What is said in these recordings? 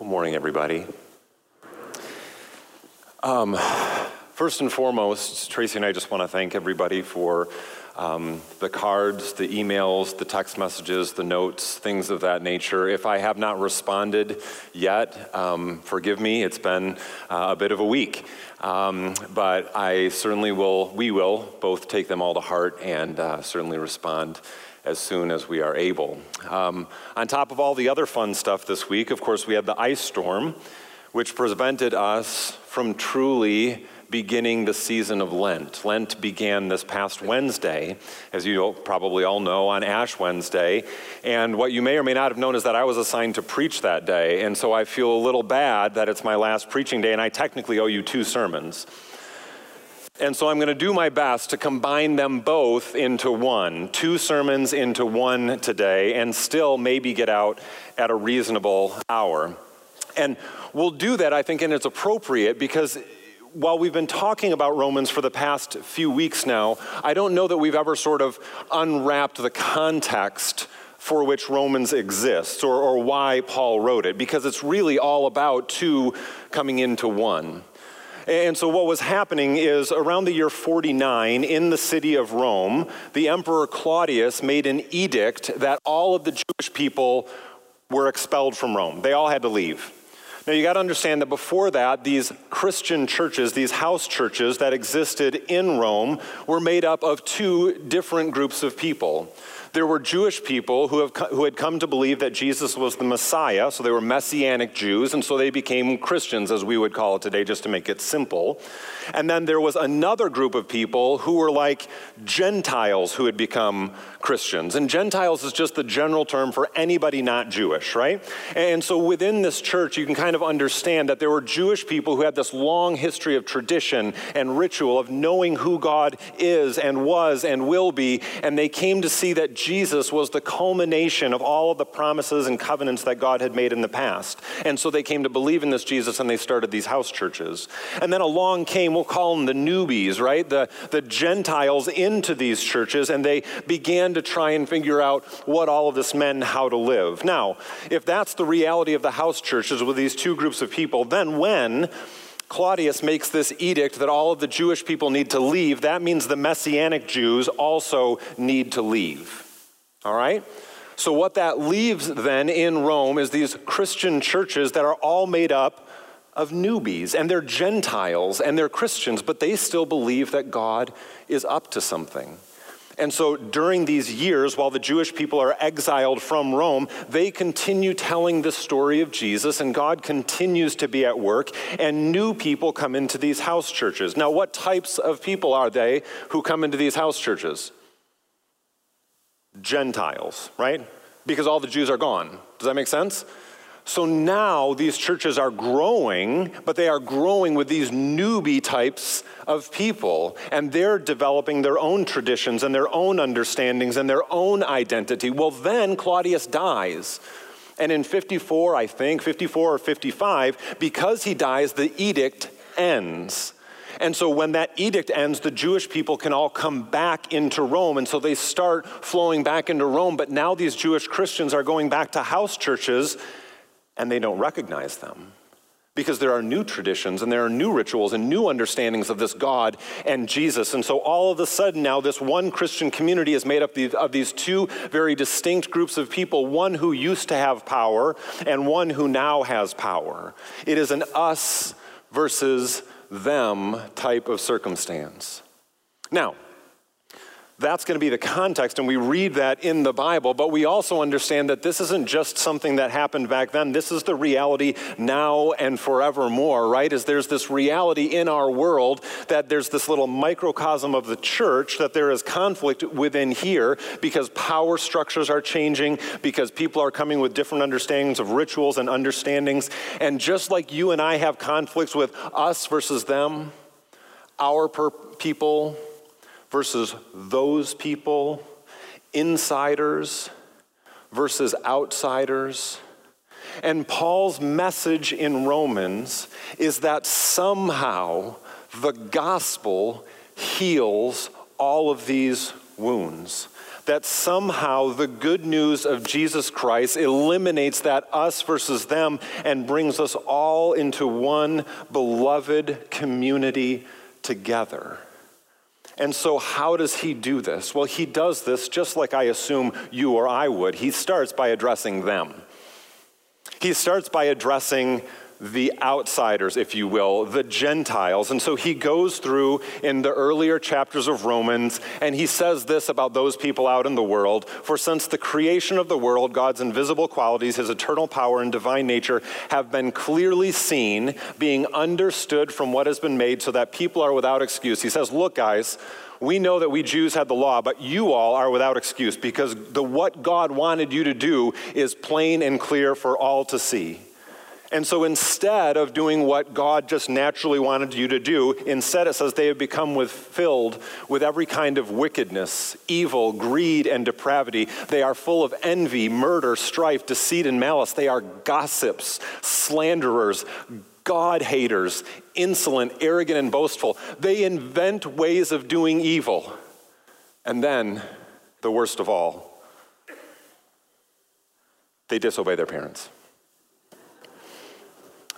Good morning, everybody. Um, first and foremost, Tracy and I just want to thank everybody for um, the cards, the emails, the text messages, the notes, things of that nature. If I have not responded yet, um, forgive me. It's been uh, a bit of a week. Um, but I certainly will, we will both take them all to heart and uh, certainly respond as soon as we are able. Um, on top of all the other fun stuff this week, of course, we had the ice storm, which prevented us from truly beginning the season of Lent. Lent began this past Wednesday, as you probably all know, on Ash Wednesday. And what you may or may not have known is that I was assigned to preach that day. And so I feel a little bad that it's my last preaching day, and I technically owe you two sermons. And so I'm going to do my best to combine them both into one, two sermons into one today, and still maybe get out at a reasonable hour. And we'll do that, I think, and it's appropriate because while we've been talking about Romans for the past few weeks now, I don't know that we've ever sort of unwrapped the context for which Romans exists or, or why Paul wrote it, because it's really all about two coming into one. And so, what was happening is around the year 49 in the city of Rome, the Emperor Claudius made an edict that all of the Jewish people were expelled from Rome. They all had to leave. Now, you got to understand that before that, these Christian churches, these house churches that existed in Rome, were made up of two different groups of people. There were Jewish people who, have, who had come to believe that Jesus was the Messiah, so they were Messianic Jews, and so they became Christians, as we would call it today, just to make it simple. And then there was another group of people who were like Gentiles who had become Christians. And Gentiles is just the general term for anybody not Jewish, right? And so within this church, you can kind of understand that there were Jewish people who had this long history of tradition and ritual of knowing who God is and was and will be. And they came to see that Jesus was the culmination of all of the promises and covenants that God had made in the past. And so they came to believe in this Jesus and they started these house churches. And then along came, we'll call them the newbies, right? The, the Gentiles into these churches, and they began to try and figure out what all of this meant how to live. Now, if that's the reality of the house churches with these two groups of people, then when Claudius makes this edict that all of the Jewish people need to leave, that means the Messianic Jews also need to leave. All right? So, what that leaves then in Rome is these Christian churches that are all made up of newbies, and they're Gentiles and they're Christians, but they still believe that God is up to something. And so during these years, while the Jewish people are exiled from Rome, they continue telling the story of Jesus, and God continues to be at work, and new people come into these house churches. Now, what types of people are they who come into these house churches? Gentiles, right? Because all the Jews are gone. Does that make sense? So now these churches are growing, but they are growing with these newbie types of people, and they're developing their own traditions and their own understandings and their own identity. Well, then Claudius dies. And in 54, I think, 54 or 55, because he dies, the edict ends. And so when that edict ends, the Jewish people can all come back into Rome. And so they start flowing back into Rome. But now these Jewish Christians are going back to house churches and they don't recognize them because there are new traditions and there are new rituals and new understandings of this God and Jesus. And so all of a sudden now, this one Christian community is made up of these two very distinct groups of people one who used to have power and one who now has power. It is an us versus them type of circumstance. Now, that's going to be the context, and we read that in the Bible, but we also understand that this isn't just something that happened back then. This is the reality now and forevermore, right? Is there's this reality in our world that there's this little microcosm of the church, that there is conflict within here because power structures are changing, because people are coming with different understandings of rituals and understandings. And just like you and I have conflicts with us versus them, our per- people, versus those people, insiders versus outsiders. And Paul's message in Romans is that somehow the gospel heals all of these wounds that somehow the good news of Jesus Christ eliminates that us versus them and brings us all into one beloved community together. And so, how does he do this? Well, he does this just like I assume you or I would. He starts by addressing them. He starts by addressing the outsiders, if you will, the Gentiles. And so he goes through in the earlier chapters of Romans, and he says this about those people out in the world For since the creation of the world, God's invisible qualities, his eternal power and divine nature, have been clearly seen, being understood from what has been made, so that people are without excuse. He says, Look, guys, we know that we Jews had the law, but you all are without excuse because the what God wanted you to do is plain and clear for all to see. And so instead of doing what God just naturally wanted you to do, instead it says they have become with, filled with every kind of wickedness, evil, greed, and depravity. They are full of envy, murder, strife, deceit, and malice. They are gossips, slanderers, God haters, insolent, arrogant, and boastful. They invent ways of doing evil. And then, the worst of all, they disobey their parents.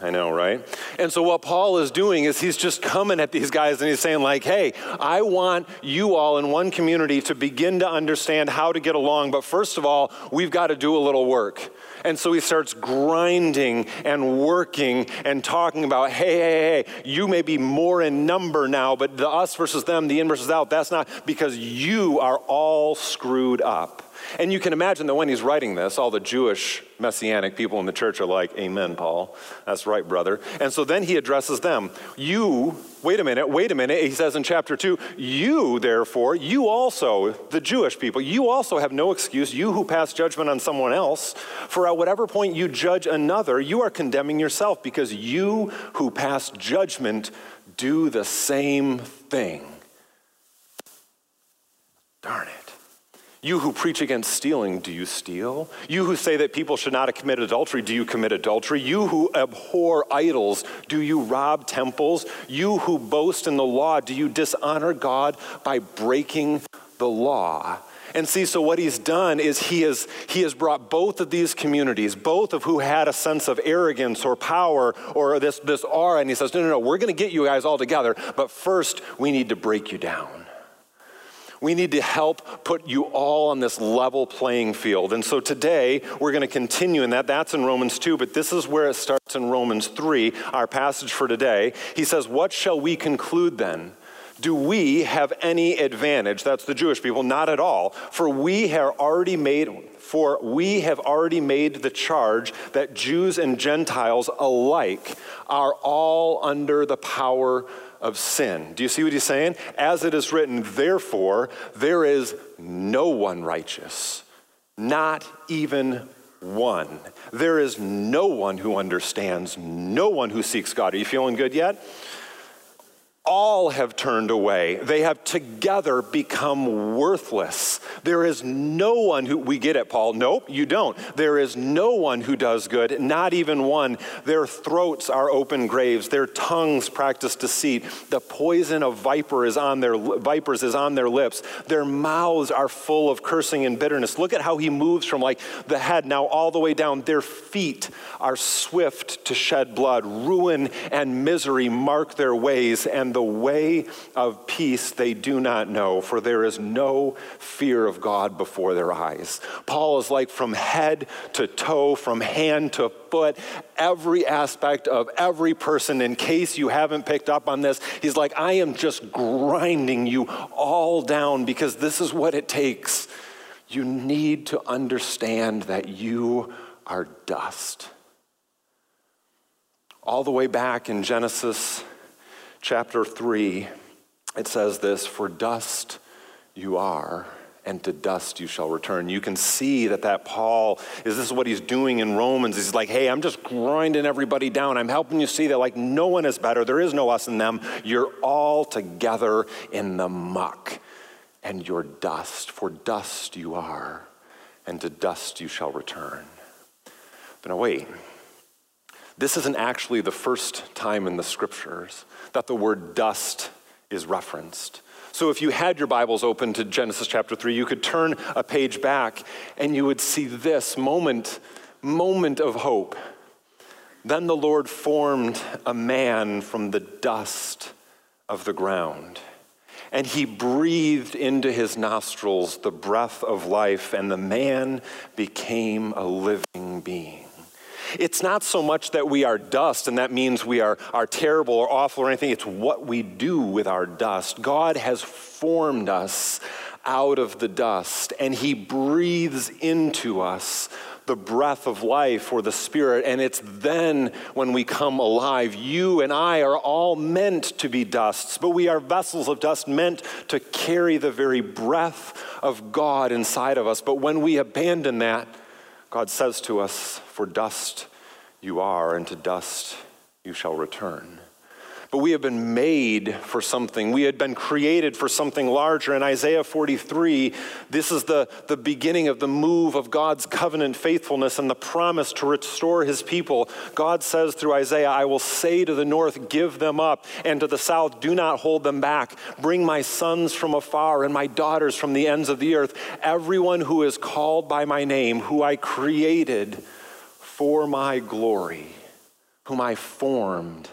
I know, right? And so what Paul is doing is he's just coming at these guys and he's saying, like, hey, I want you all in one community to begin to understand how to get along, but first of all, we've got to do a little work. And so he starts grinding and working and talking about, hey, hey, hey, you may be more in number now, but the us versus them, the in versus out, that's not because you are all screwed up. And you can imagine that when he's writing this, all the Jewish messianic people in the church are like, Amen, Paul. That's right, brother. And so then he addresses them. You, wait a minute, wait a minute. He says in chapter 2, You, therefore, you also, the Jewish people, you also have no excuse, you who pass judgment on someone else. For at whatever point you judge another, you are condemning yourself because you who pass judgment do the same thing. Darn it. You who preach against stealing, do you steal? You who say that people should not commit adultery, do you commit adultery? You who abhor idols, do you rob temples? You who boast in the law, do you dishonor God by breaking the law? And see, so what he's done is he has, he has brought both of these communities, both of who had a sense of arrogance or power or this, this aura, and he says, no, no, no, we're going to get you guys all together, but first we need to break you down. We need to help put you all on this level playing field. And so today, we're going to continue in that. That's in Romans 2, but this is where it starts in Romans 3, our passage for today. He says, What shall we conclude then? Do we have any advantage? That's the Jewish people, not at all. For we have already made for we have already made the charge that Jews and Gentiles alike are all under the power of sin. Do you see what he's saying? As it is written, therefore, there is no one righteous, not even one. There is no one who understands, no one who seeks God. Are you feeling good yet? All have turned away. They have together become worthless. There is no one who, we get it, Paul. Nope, you don't. There is no one who does good, not even one. Their throats are open graves. Their tongues practice deceit. The poison of viper is on their, vipers is on their lips. Their mouths are full of cursing and bitterness. Look at how he moves from like the head now all the way down. Their feet are swift to shed blood. Ruin and misery mark their ways, and and the way of peace they do not know, for there is no fear of God before their eyes. Paul is like from head to toe, from hand to foot, every aspect of every person. In case you haven't picked up on this, he's like, I am just grinding you all down because this is what it takes. You need to understand that you are dust. All the way back in Genesis chapter 3, it says this For dust you are, and to dust you shall return. You can see that that Paul is this is what he's doing in Romans. He's like, hey, I'm just grinding everybody down. I'm helping you see that like no one is better. There is no us in them. You're all together in the muck, and you're dust. For dust you are, and to dust you shall return. But now wait. This isn't actually the first time in the scriptures that the word dust is referenced. So if you had your Bibles open to Genesis chapter 3, you could turn a page back and you would see this moment, moment of hope. Then the Lord formed a man from the dust of the ground, and he breathed into his nostrils the breath of life, and the man became a living being. It's not so much that we are dust and that means we are, are terrible or awful or anything. It's what we do with our dust. God has formed us out of the dust and He breathes into us the breath of life or the Spirit. And it's then when we come alive. You and I are all meant to be dusts, but we are vessels of dust meant to carry the very breath of God inside of us. But when we abandon that, God says to us, For dust you are, and to dust you shall return. But we have been made for something. We had been created for something larger. In Isaiah 43, this is the, the beginning of the move of God's covenant faithfulness and the promise to restore his people. God says through Isaiah, I will say to the north, Give them up, and to the south, Do not hold them back. Bring my sons from afar and my daughters from the ends of the earth. Everyone who is called by my name, who I created for my glory, whom I formed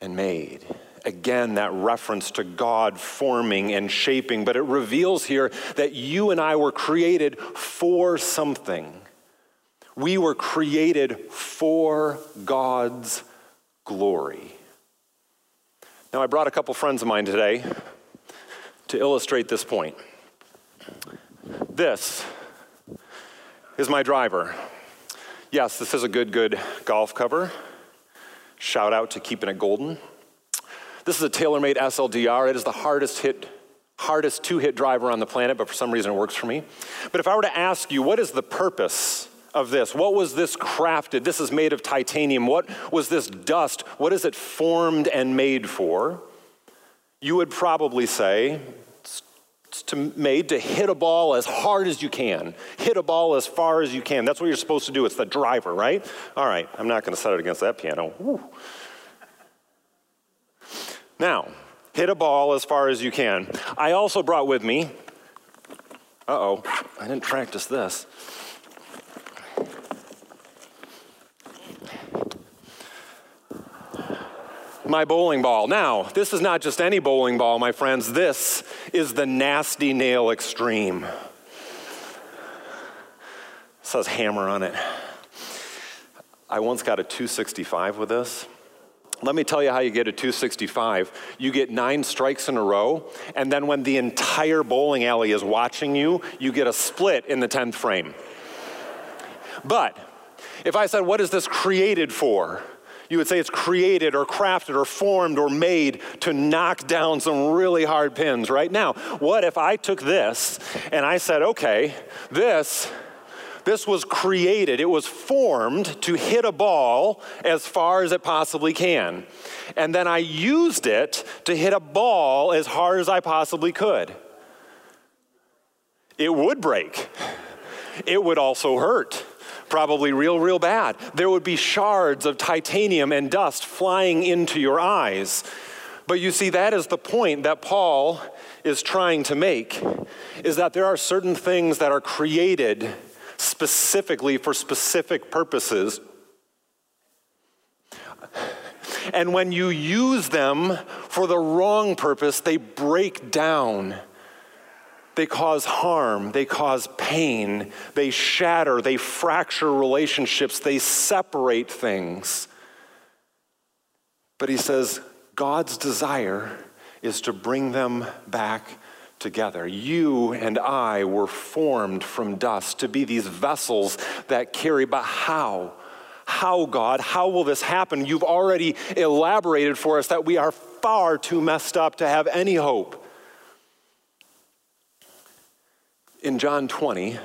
and made. Again, that reference to God forming and shaping, but it reveals here that you and I were created for something. We were created for God's glory. Now, I brought a couple friends of mine today to illustrate this point. This is my driver. Yes, this is a good, good golf cover. Shout out to keeping it golden. This is a TaylorMade SLDR. It is the hardest hit, hardest two hit driver on the planet, but for some reason it works for me. But if I were to ask you, what is the purpose of this? What was this crafted? This is made of titanium. What was this dust? What is it formed and made for? You would probably say to, made to hit a ball as hard as you can, hit a ball as far as you can. That's what you're supposed to do. It's the driver, right? All right, I'm not going to set it against that piano. Now, hit a ball as far as you can. I also brought with me, uh oh, I didn't practice this. my bowling ball. Now, this is not just any bowling ball, my friends. This is the Nasty Nail Extreme. It says hammer on it. I once got a 265 with this. Let me tell you how you get a 265. You get nine strikes in a row, and then when the entire bowling alley is watching you, you get a split in the 10th frame. But if I said, What is this created for? You would say it's created or crafted or formed or made to knock down some really hard pins right now. What if I took this and I said, okay, this this was created, it was formed to hit a ball as far as it possibly can. And then I used it to hit a ball as hard as I possibly could. It would break. It would also hurt probably real, real bad. There would be shards of titanium and dust flying into your eyes. But you see, that is the point that Paul is trying to make is that there are certain things that are created specifically for specific purposes. And when you use them for the wrong purpose, they break down they cause harm, they cause pain, they shatter, they fracture relationships, they separate things. But he says, God's desire is to bring them back together. You and I were formed from dust to be these vessels that carry, but how? How, God? How will this happen? You've already elaborated for us that we are far too messed up to have any hope. In John 20,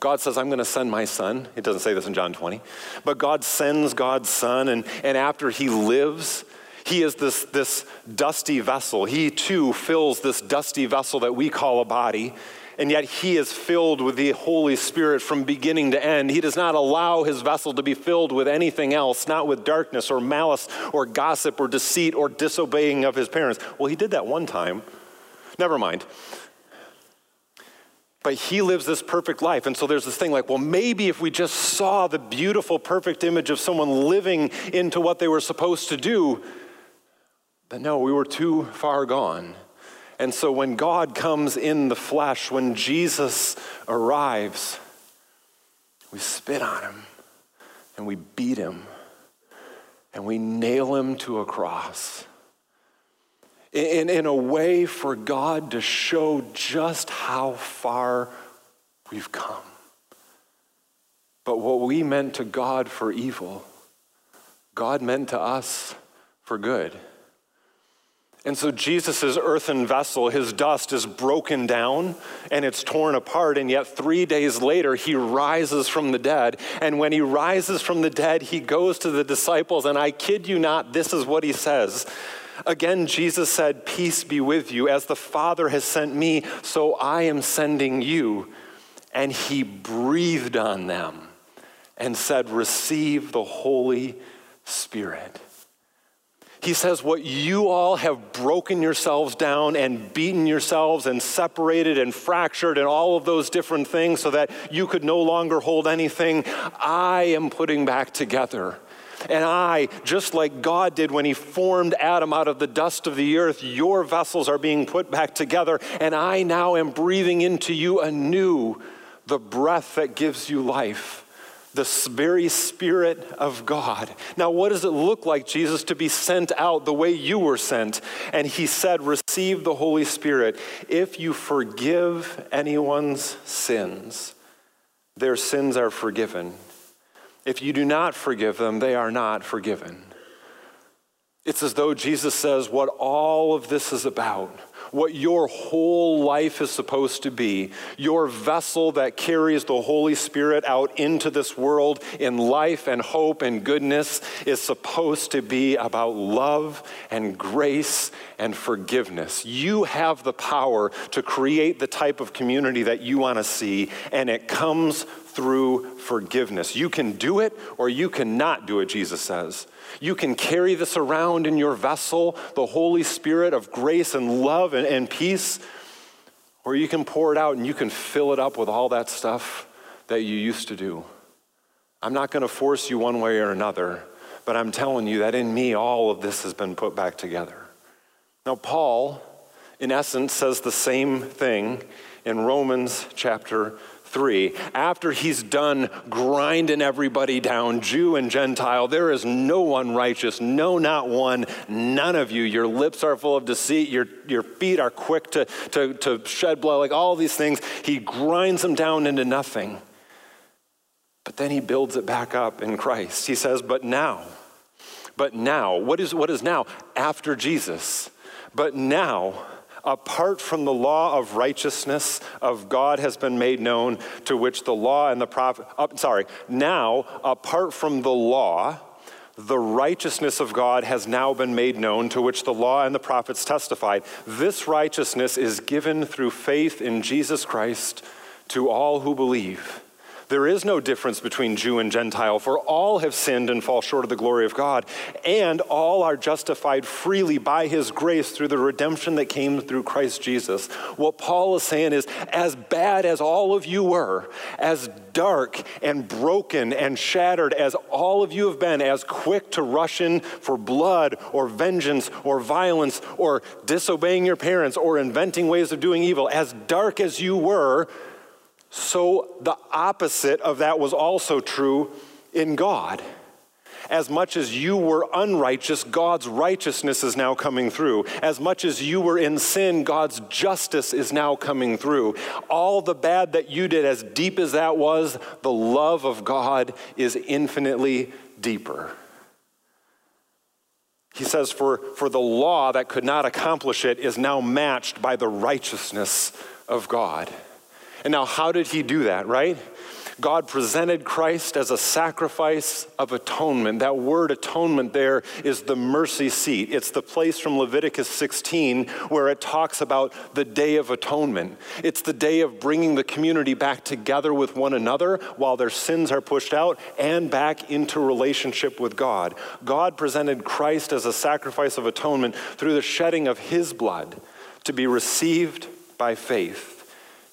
God says, I'm going to send my son. It doesn't say this in John 20, but God sends God's son, and, and after he lives, he is this, this dusty vessel. He too fills this dusty vessel that we call a body, and yet he is filled with the Holy Spirit from beginning to end. He does not allow his vessel to be filled with anything else, not with darkness or malice or gossip or deceit or disobeying of his parents. Well, he did that one time Never mind. But he lives this perfect life. And so there's this thing like, well, maybe if we just saw the beautiful, perfect image of someone living into what they were supposed to do, but no, we were too far gone. And so when God comes in the flesh, when Jesus arrives, we spit on him and we beat him and we nail him to a cross. In, in a way for God to show just how far we've come. But what we meant to God for evil, God meant to us for good. And so Jesus' earthen vessel, his dust is broken down and it's torn apart. And yet, three days later, he rises from the dead. And when he rises from the dead, he goes to the disciples. And I kid you not, this is what he says. Again, Jesus said, Peace be with you. As the Father has sent me, so I am sending you. And he breathed on them and said, Receive the Holy Spirit. He says, What you all have broken yourselves down and beaten yourselves and separated and fractured and all of those different things so that you could no longer hold anything, I am putting back together. And I, just like God did when He formed Adam out of the dust of the earth, your vessels are being put back together. And I now am breathing into you anew the breath that gives you life the very Spirit of God. Now, what does it look like, Jesus, to be sent out the way you were sent? And he said, Receive the Holy Spirit. If you forgive anyone's sins, their sins are forgiven. If you do not forgive them, they are not forgiven. It's as though Jesus says, What all of this is about what your whole life is supposed to be. Your vessel that carries the Holy Spirit out into this world in life and hope and goodness is supposed to be about love and grace and forgiveness. You have the power to create the type of community that you want to see, and it comes through forgiveness. You can do it or you cannot do it, Jesus says. You can carry this around in your vessel, the Holy Spirit of grace and love and, and peace, or you can pour it out and you can fill it up with all that stuff that you used to do. I'm not going to force you one way or another, but I'm telling you that in me, all of this has been put back together. Now, Paul, in essence, says the same thing in Romans chapter 3, after he's done grinding everybody down, Jew and Gentile, there is no one righteous, no, not one, none of you. Your lips are full of deceit, your, your feet are quick to, to, to shed blood, like all these things. He grinds them down into nothing. But then he builds it back up in Christ. He says, But now, but now, what is, what is now? After Jesus. But now, apart from the law of righteousness of God has been made known, to which the law and the prophet, uh, sorry, now, apart from the law, the righteousness of God has now been made known, to which the law and the prophets testified. This righteousness is given through faith in Jesus Christ to all who believe. There is no difference between Jew and Gentile, for all have sinned and fall short of the glory of God, and all are justified freely by his grace through the redemption that came through Christ Jesus. What Paul is saying is as bad as all of you were, as dark and broken and shattered as all of you have been, as quick to rush in for blood or vengeance or violence or disobeying your parents or inventing ways of doing evil, as dark as you were, so the opposite of that was also true in God. As much as you were unrighteous, God's righteousness is now coming through. As much as you were in sin, God's justice is now coming through. All the bad that you did, as deep as that was, the love of God is infinitely deeper. He says, for, for the law that could not accomplish it is now matched by the righteousness of God. And now, how did he do that, right? God presented Christ as a sacrifice of atonement. That word atonement there is the mercy seat. It's the place from Leviticus 16 where it talks about the day of atonement. It's the day of bringing the community back together with one another while their sins are pushed out and back into relationship with God. God presented Christ as a sacrifice of atonement through the shedding of his blood to be received by faith.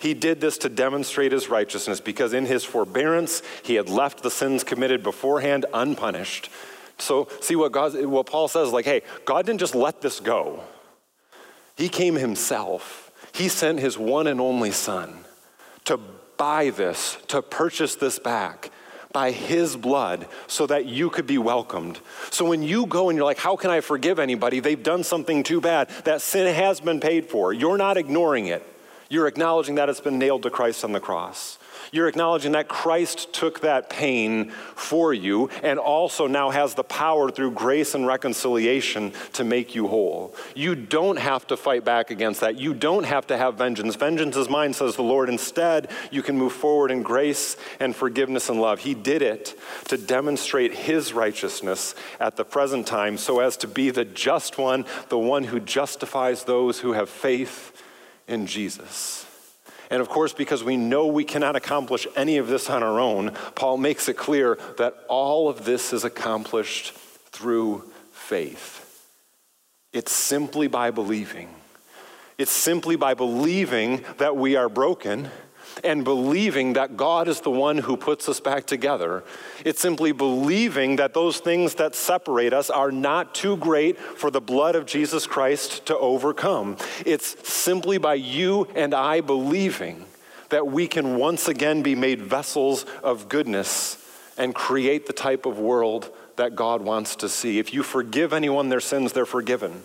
He did this to demonstrate his righteousness because in his forbearance he had left the sins committed beforehand unpunished. So see what God what Paul says like hey, God didn't just let this go. He came himself. He sent his one and only son to buy this, to purchase this back by his blood so that you could be welcomed. So when you go and you're like, How can I forgive anybody? They've done something too bad. That sin has been paid for. You're not ignoring it. You're acknowledging that it's been nailed to Christ on the cross. You're acknowledging that Christ took that pain for you and also now has the power through grace and reconciliation to make you whole. You don't have to fight back against that. You don't have to have vengeance. Vengeance is mine, says the Lord. Instead, you can move forward in grace and forgiveness and love. He did it to demonstrate his righteousness at the present time so as to be the just one, the one who justifies those who have faith in Jesus. And of course, because we know we cannot accomplish any of this on our own, Paul makes it clear that all of this is accomplished through faith. It's simply by believing. It's simply by believing that we are broken and believing that God is the one who puts us back together. It's simply believing that those things that separate us are not too great for the blood of Jesus Christ to overcome. It's simply by you and I believing that we can once again be made vessels of goodness and create the type of world that God wants to see. If you forgive anyone their sins, they're forgiven.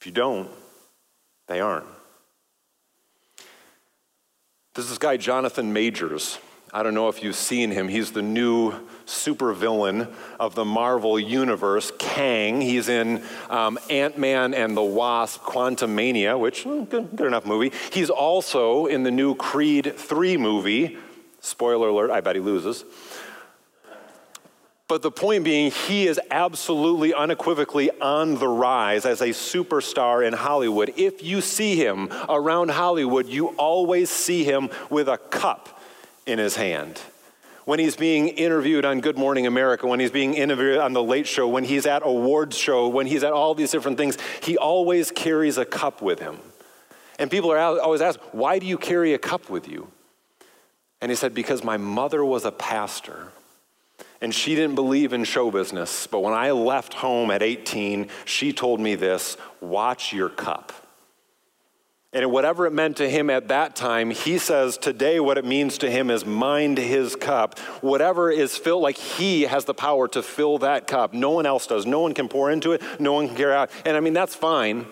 If you don't, they aren't. There's this guy, Jonathan Majors. I don't know if you've seen him. He's the new supervillain of the Marvel Universe, Kang. He's in um, Ant Man and the Wasp, Quantumania, which, good, good enough movie. He's also in the new Creed 3 movie. Spoiler alert, I bet he loses. But the point being, he is absolutely unequivocally on the rise as a superstar in Hollywood. If you see him around Hollywood, you always see him with a cup in his hand. When he's being interviewed on Good Morning America, when he's being interviewed on The Late Show, when he's at awards show, when he's at all these different things, he always carries a cup with him. And people are always asked, why do you carry a cup with you? And he said, because my mother was a pastor and she didn't believe in show business. But when I left home at 18, she told me this watch your cup. And whatever it meant to him at that time, he says today what it means to him is mind his cup. Whatever is filled, like he has the power to fill that cup. No one else does. No one can pour into it. No one can carry out. And I mean, that's fine.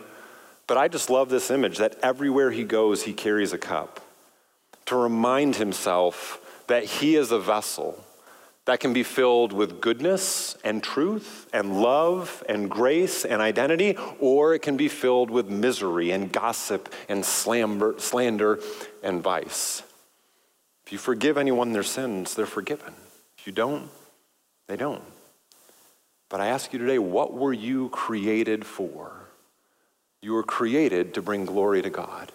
But I just love this image that everywhere he goes, he carries a cup to remind himself that he is a vessel that can be filled with goodness and truth and love and grace and identity, or it can be filled with misery and gossip and slander and vice. If you forgive anyone their sins, they're forgiven. If you don't, they don't. But I ask you today, what were you created for? You were created to bring glory to God.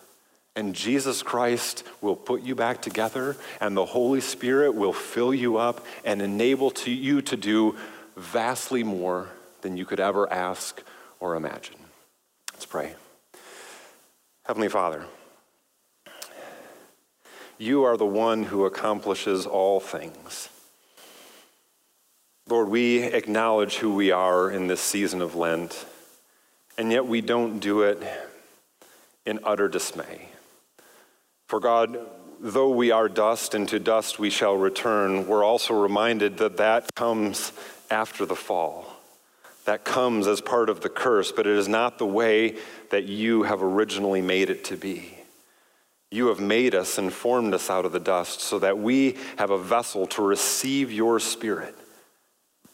And Jesus Christ will put you back together, and the Holy Spirit will fill you up and enable to you to do vastly more than you could ever ask or imagine. Let's pray. Heavenly Father, you are the one who accomplishes all things. Lord, we acknowledge who we are in this season of Lent, and yet we don't do it in utter dismay. For God, though we are dust, and to dust we shall return, we're also reminded that that comes after the fall. That comes as part of the curse, but it is not the way that you have originally made it to be. You have made us and formed us out of the dust so that we have a vessel to receive your spirit,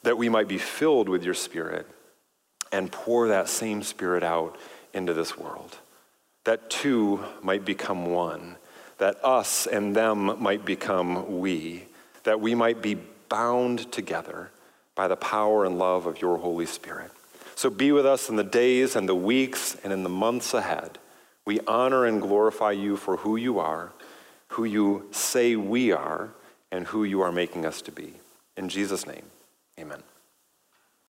that we might be filled with your spirit and pour that same spirit out into this world, that two might become one that us and them might become we, that we might be bound together by the power and love of your Holy Spirit. So be with us in the days and the weeks and in the months ahead. We honor and glorify you for who you are, who you say we are, and who you are making us to be. In Jesus' name, amen.